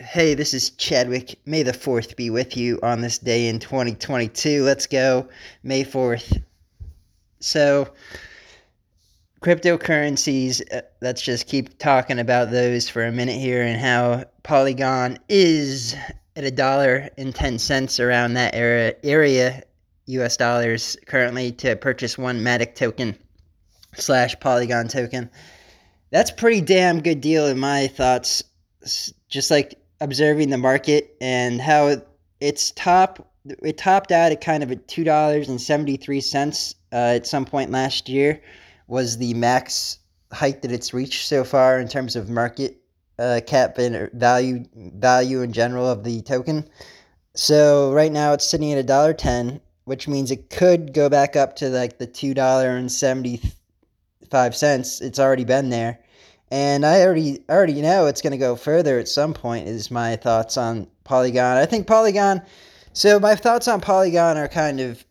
Hey, this is Chadwick. May the 4th be with you on this day in 2022. Let's go, May 4th. So, cryptocurrencies, uh, let's just keep talking about those for a minute here and how Polygon is at a dollar and 10 cents around that era, area, US dollars, currently to purchase one Matic token slash Polygon token. That's pretty damn good deal in my thoughts. Just like observing the market and how it's top it topped out at kind of at two dollars and seventy three cents uh, at some point last year was the max height that it's reached so far in terms of market uh, cap and value value in general of the token. So right now it's sitting at a dollar ten, which means it could go back up to like the two dollar and seventy five cents. It's already been there and I already already know it's going to go further at some point. Is my thoughts on Polygon? I think Polygon. So my thoughts on Polygon are kind of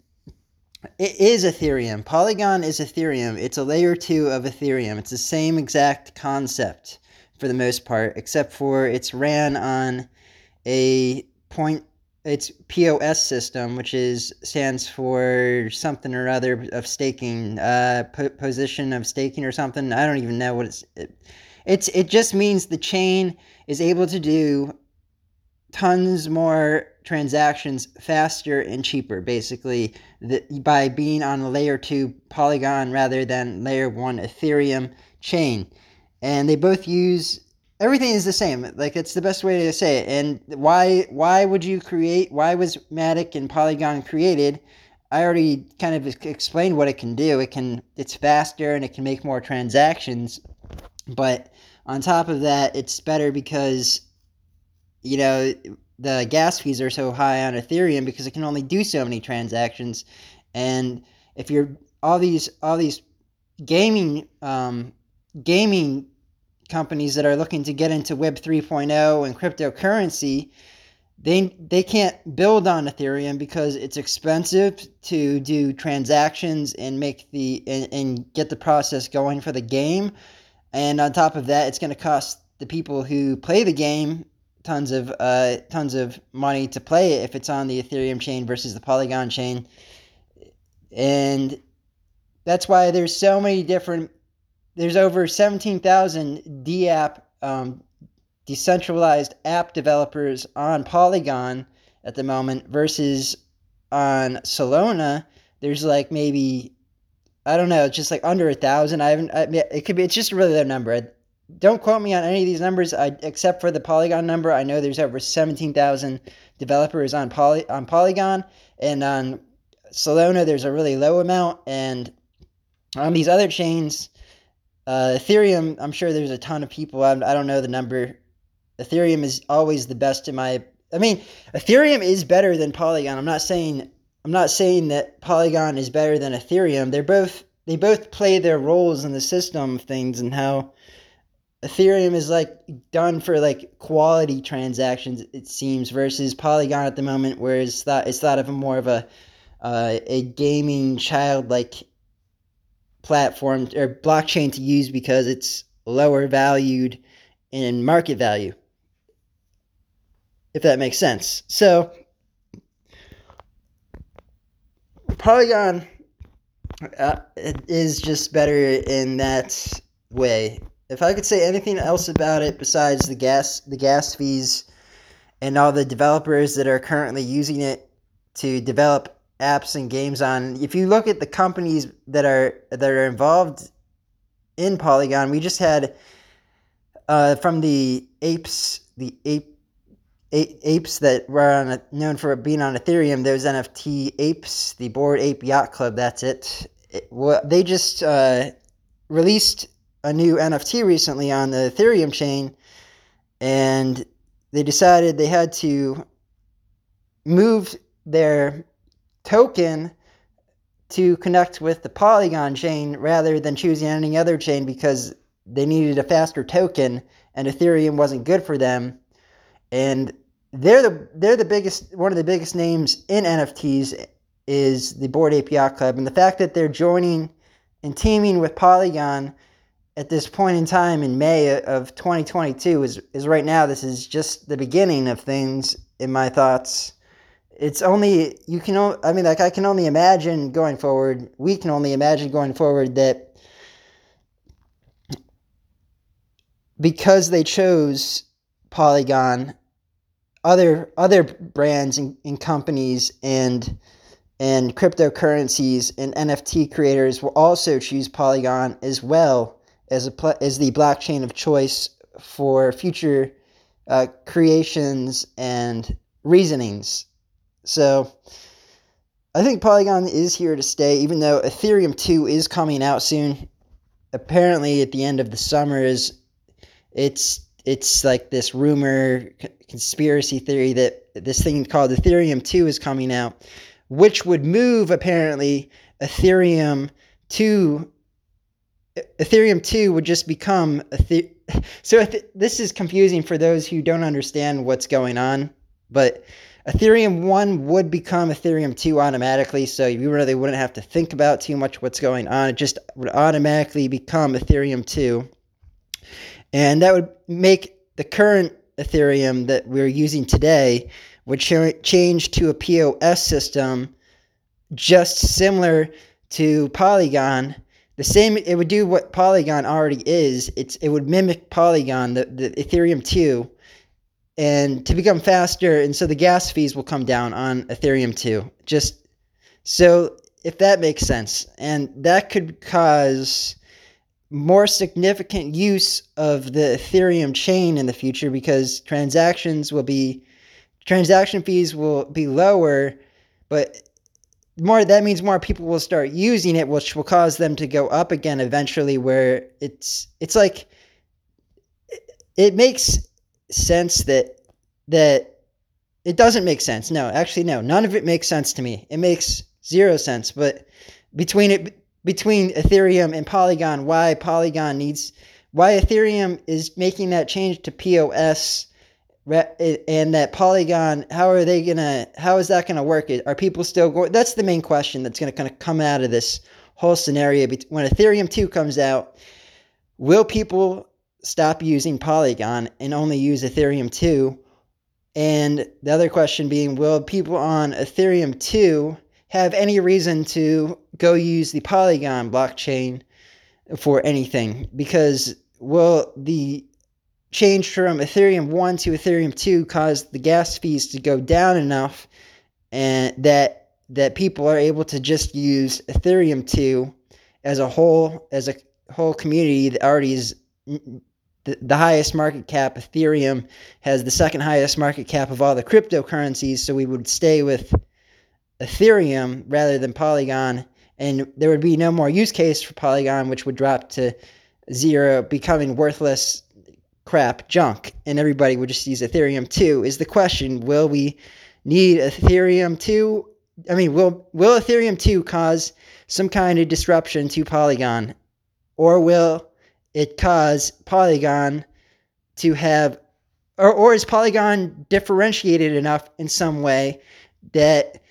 it is Ethereum. Polygon is Ethereum. It's a layer two of Ethereum. It's the same exact concept for the most part, except for it's ran on a point its POS system, which is stands for something or other of staking, uh, po- position of staking or something. I don't even know what it's. It, it's it just means the chain is able to do tons more transactions faster and cheaper, basically, the, by being on a layer two Polygon rather than layer one Ethereum chain. And they both use everything is the same. Like it's the best way to say it. And why why would you create? Why was Matic and Polygon created? I already kind of explained what it can do. It can it's faster and it can make more transactions. But on top of that, it's better because you know the gas fees are so high on Ethereum because it can only do so many transactions. And if you're all these all these gaming um, gaming companies that are looking to get into Web 3.0 and cryptocurrency, they they can't build on Ethereum because it's expensive to do transactions and make the and, and get the process going for the game. And on top of that, it's going to cost the people who play the game tons of uh, tons of money to play it if it's on the Ethereum chain versus the Polygon chain. And that's why there's so many different there's over 17,000 DApp, um, decentralized app developers on Polygon at the moment versus on Solana. There's like maybe, I don't know, just like under a thousand. I haven't, I, it could be, it's just a really their number. Don't quote me on any of these numbers, I, except for the Polygon number. I know there's over 17,000 developers on Poly, on Polygon, and on Solana there's a really low amount, and on these other chains, uh, Ethereum, I'm sure there's a ton of people. I, I don't know the number. Ethereum is always the best in my. I mean, Ethereum is better than Polygon. I'm not saying I'm not saying that Polygon is better than Ethereum. They're both they both play their roles in the system of things and how Ethereum is like done for like quality transactions. It seems versus Polygon at the moment, where it's thought it's thought of more of a uh, a gaming childlike platform or blockchain to use because it's lower valued in market value. If that makes sense. So, Polygon uh, is just better in that way. If I could say anything else about it besides the gas the gas fees and all the developers that are currently using it to develop apps and games on. If you look at the companies that are that are involved in Polygon, we just had uh, from the apes, the ape, apes that were on a, known for being on Ethereum. Those NFT apes, the Bored Ape Yacht Club. That's it. it well, they just uh, released a new NFT recently on the Ethereum chain, and they decided they had to move their token to connect with the Polygon chain rather than choosing any other chain because they needed a faster token and Ethereum wasn't good for them. And they're the they're the biggest one of the biggest names in NFTs is the Bored Yacht Club and the fact that they're joining and teaming with Polygon at this point in time in May of 2022 is is right now. This is just the beginning of things in my thoughts. It's only you can. I mean, like I can only imagine going forward. We can only imagine going forward that because they chose Polygon, other other brands and, and companies and and cryptocurrencies and NFT creators will also choose Polygon as well as a as the blockchain of choice for future uh, creations and reasonings. So I think Polygon is here to stay, even though Ethereum 2 is coming out soon. Apparently, at the end of the summer, is it's it's like this rumor conspiracy theory that this thing called Ethereum 2 is coming out, which would move apparently Ethereum to Ethereum 2 would just become Ether- so th- this is confusing for those who don't understand what's going on, but Ethereum 1 would become Ethereum 2 automatically, so you really wouldn't have to think about too much what's going on. It just would automatically become Ethereum 2. And that would make the current Ethereum that we're using today would change to a POS system just similar to Polygon the same it would do what polygon already is it's it would mimic polygon the, the ethereum 2 and to become faster and so the gas fees will come down on ethereum too. just so if that makes sense and that could cause more significant use of the ethereum chain in the future because transactions will be transaction fees will be lower but more that means more people will start using it which will cause them to go up again eventually where it's it's like it makes sense that that it doesn't make sense no actually no none of it makes sense to me it makes zero sense but between it between ethereum and polygon why polygon needs why ethereum is making that change to pos and that Polygon, how are they gonna? How is that gonna work? Are people still going? That's the main question that's gonna kind of come out of this whole scenario. When Ethereum two comes out, will people stop using Polygon and only use Ethereum two? And the other question being, will people on Ethereum two have any reason to go use the Polygon blockchain for anything? Because will the change from Ethereum 1 to Ethereum 2 caused the gas fees to go down enough and that that people are able to just use Ethereum 2 as a whole as a whole community that already is the, the highest market cap Ethereum has the second highest market cap of all the cryptocurrencies so we would stay with Ethereum rather than Polygon and there would be no more use case for Polygon which would drop to zero becoming worthless crap junk and everybody would just use Ethereum 2 is the question. Will we need Ethereum 2 I mean will will Ethereum 2 cause some kind of disruption to Polygon? Or will it cause Polygon to have or, or is Polygon differentiated enough in some way that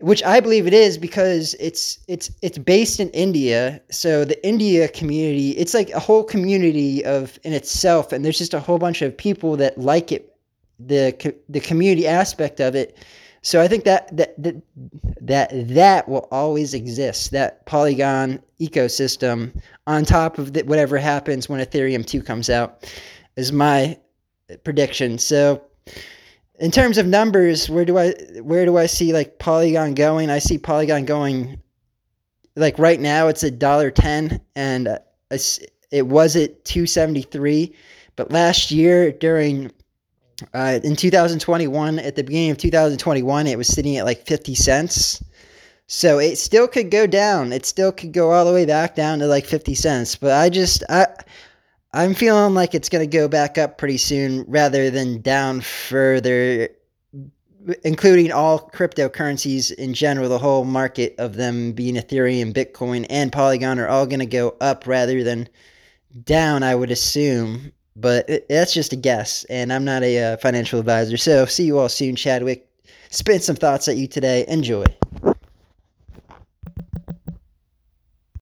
which I believe it is because it's it's it's based in India. So the India community, it's like a whole community of in itself, and there's just a whole bunch of people that like it, the the community aspect of it. So I think that that that that, that will always exist. That Polygon ecosystem on top of the, whatever happens when Ethereum two comes out is my prediction. So in terms of numbers, where do I where do I see like Polygon going? I see Polygon going like right now it's a dollar ten, and uh, it was at two seventy three, but last year during uh, in 2021 at the beginning of 2021 it was sitting at like 50 cents so it still could go down it still could go all the way back down to like 50 cents but i just i I'm feeling like it's going to go back up pretty soon rather than down further, including all cryptocurrencies in general. The whole market of them being Ethereum, Bitcoin, and Polygon are all going to go up rather than down, I would assume. But that's just a guess, and I'm not a uh, financial advisor. So, see you all soon, Chadwick. Spit some thoughts at you today. Enjoy.